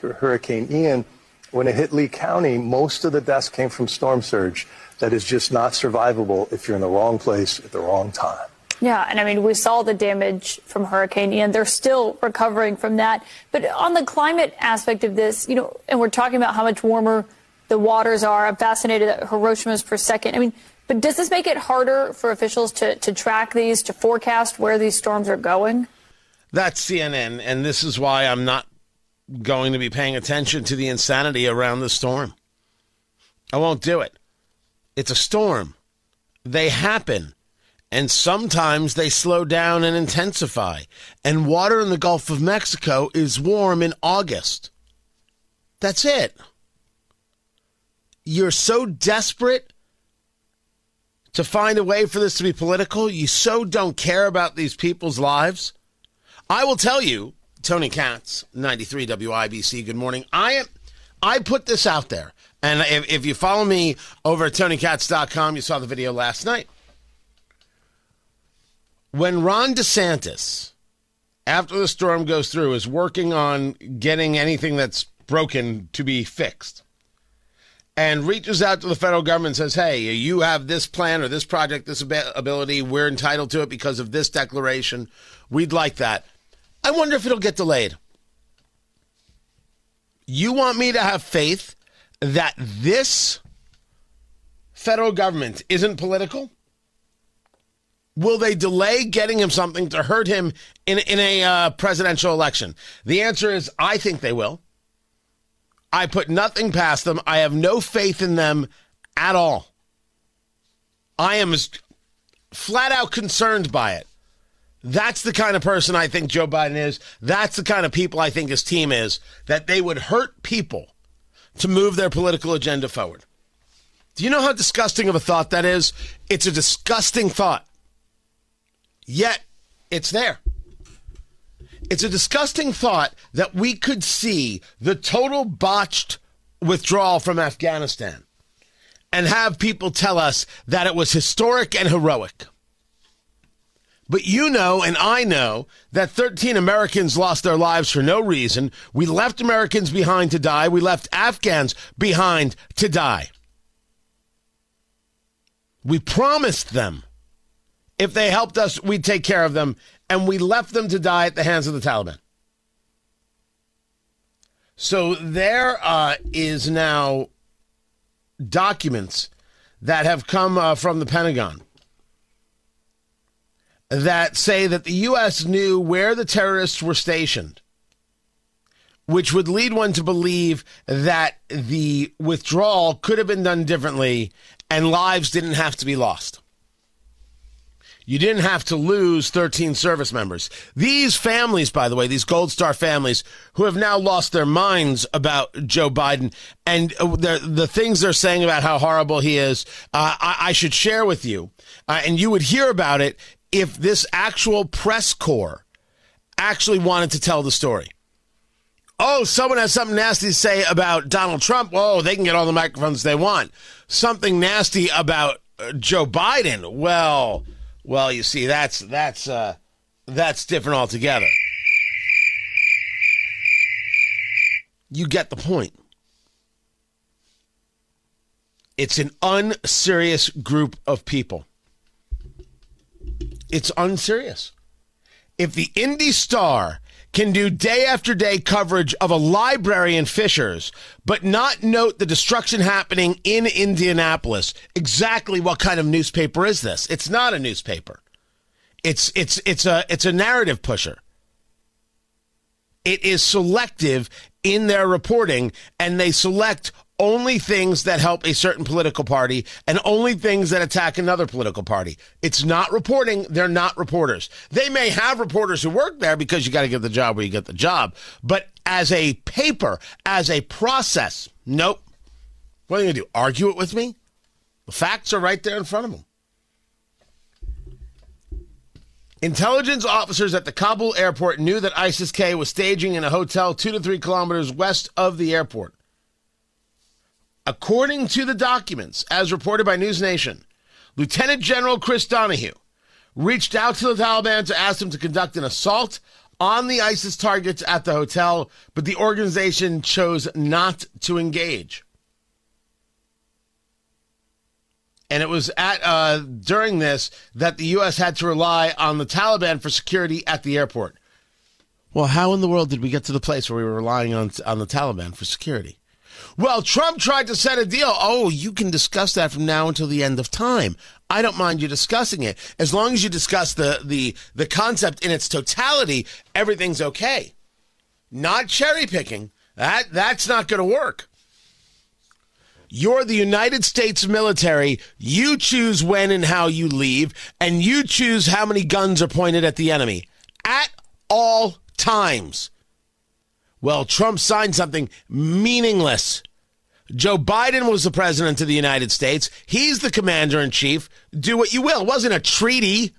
Hurricane Ian, when it hit Lee County, most of the deaths came from storm surge that is just not survivable if you're in the wrong place at the wrong time. Yeah, and I mean, we saw the damage from Hurricane Ian. They're still recovering from that. But on the climate aspect of this, you know, and we're talking about how much warmer the waters are. I'm fascinated at Hiroshima's per second. I mean, but does this make it harder for officials to, to track these, to forecast where these storms are going? That's CNN, and this is why I'm not going to be paying attention to the insanity around the storm. I won't do it. It's a storm. They happen and sometimes they slow down and intensify. And water in the Gulf of Mexico is warm in August. That's it. You're so desperate to find a way for this to be political. You so don't care about these people's lives. I will tell you, Tony Katz, 93 WIBC, good morning. I am I put this out there. And if, if you follow me over at TonyKatz.com, you saw the video last night when Ron DeSantis, after the storm goes through, is working on getting anything that's broken to be fixed and reaches out to the federal government and says, hey, you have this plan or this project, this ability, we're entitled to it because of this declaration. We'd like that. I wonder if it'll get delayed. You want me to have faith that this federal government isn't political? Will they delay getting him something to hurt him in, in a uh, presidential election? The answer is I think they will. I put nothing past them. I have no faith in them at all. I am flat out concerned by it. That's the kind of person I think Joe Biden is. That's the kind of people I think his team is, that they would hurt people to move their political agenda forward. Do you know how disgusting of a thought that is? It's a disgusting thought. Yet it's there. It's a disgusting thought that we could see the total botched withdrawal from Afghanistan and have people tell us that it was historic and heroic. But you know, and I know, that 13 Americans lost their lives for no reason. We left Americans behind to die. We left Afghans behind to die. We promised them if they helped us, we'd take care of them, and we left them to die at the hands of the Taliban. So there uh, is now documents that have come uh, from the Pentagon that say that the U.S. knew where the terrorists were stationed, which would lead one to believe that the withdrawal could have been done differently and lives didn't have to be lost. You didn't have to lose 13 service members. These families, by the way, these Gold Star families who have now lost their minds about Joe Biden and uh, the things they're saying about how horrible he is, uh, I, I, should share with you. Uh, and you would hear about it if this actual press corps actually wanted to tell the story. Oh, someone has something nasty to say about Donald Trump. Whoa, they can get all the microphones they want. Something nasty about uh, Joe Biden. Well, well, you see, that's that's uh, that's different altogether. You get the point. It's an unserious group of people. It's unserious. If the Indy Star can do day after day coverage of a library in Fishers, but not note the destruction happening in Indianapolis. Exactly what kind of newspaper is this? It's not a newspaper. It's it's it's a it's a narrative pusher. It is selective in their reporting and they select only things that help a certain political party and only things that attack another political party. It's not reporting. They're not reporters. They may have reporters who work there because you got to get the job where you get the job. But as a paper, as a process, nope. What are you going to do? Argue it with me? The facts are right there in front of them. Intelligence officers at the Kabul airport knew that ISIS K was staging in a hotel two to three kilometers west of the airport. According to the documents, as reported by News Nation, Lieutenant General Chris Donahue reached out to the Taliban to ask them to conduct an assault on the ISIS targets at the hotel, but the organization chose not to engage. And it was at uh, during this that the U.S. had to rely on the Taliban for security at the airport. Well, how in the world did we get to the place where we were relying on on the Taliban for security? Well, Trump tried to set a deal. Oh, you can discuss that from now until the end of time. I don't mind you discussing it as long as you discuss the the the concept in its totality. Everything's okay. Not cherry picking. That that's not going to work. You're the United States military. You choose when and how you leave, and you choose how many guns are pointed at the enemy at all times. Well, Trump signed something meaningless. Joe Biden was the president of the United States. He's the commander in chief. Do what you will. It wasn't a treaty.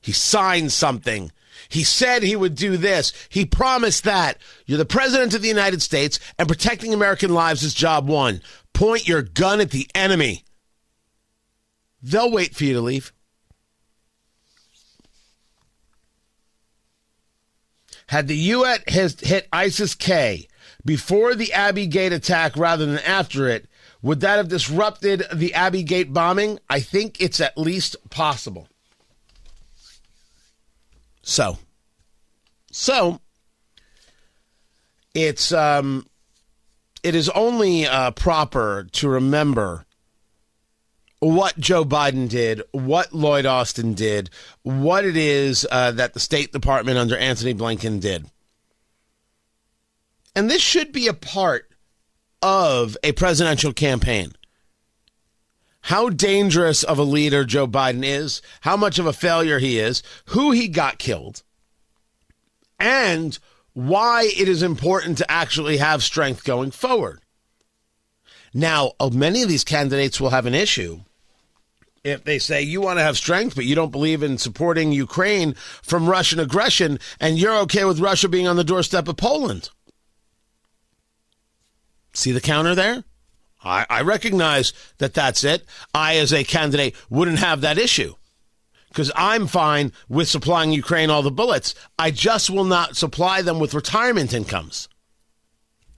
He signed something. He said he would do this. He promised that. You're the president of the United States, and protecting American lives is job one. Point your gun at the enemy. They'll wait for you to leave. Had the U.S. hit ISIS K before the Abbey Gate attack rather than after it, would that have disrupted the Abbey Gate bombing? I think it's at least possible. So, so it's um, it is only uh, proper to remember what Joe Biden did, what Lloyd Austin did, what it is uh, that the State Department under Antony Blinken did. And this should be a part of a presidential campaign. How dangerous of a leader Joe Biden is, how much of a failure he is, who he got killed, and why it is important to actually have strength going forward. Now, uh, many of these candidates will have an issue if they say you want to have strength, but you don't believe in supporting Ukraine from Russian aggression, and you're okay with Russia being on the doorstep of Poland. See the counter there? I, I recognize that that's it. I, as a candidate, wouldn't have that issue because I'm fine with supplying Ukraine all the bullets. I just will not supply them with retirement incomes.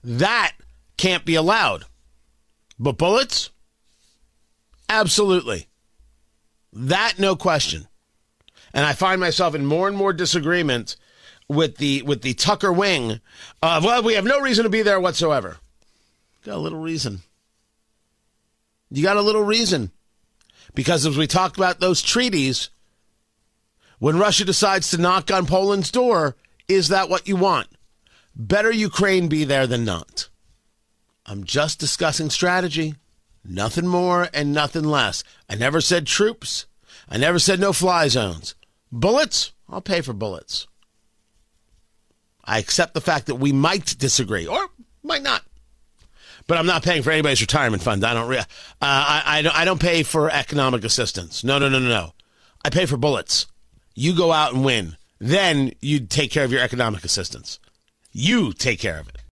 That can't be allowed. But bullets? Absolutely. That, no question. And I find myself in more and more disagreement with the with the Tucker wing of well, we have no reason to be there whatsoever. Got a little reason. You got a little reason. Because as we talked about those treaties, when Russia decides to knock on Poland's door, is that what you want? Better Ukraine be there than not. I'm just discussing strategy. Nothing more and nothing less. I never said troops. I never said no fly zones. Bullets? I'll pay for bullets. I accept the fact that we might disagree or might not but I'm not paying for anybody's retirement fund. I don't. Re- uh, I, I. I don't pay for economic assistance. No, no, no, no, no. I pay for bullets. You go out and win. Then you take care of your economic assistance. You take care of it.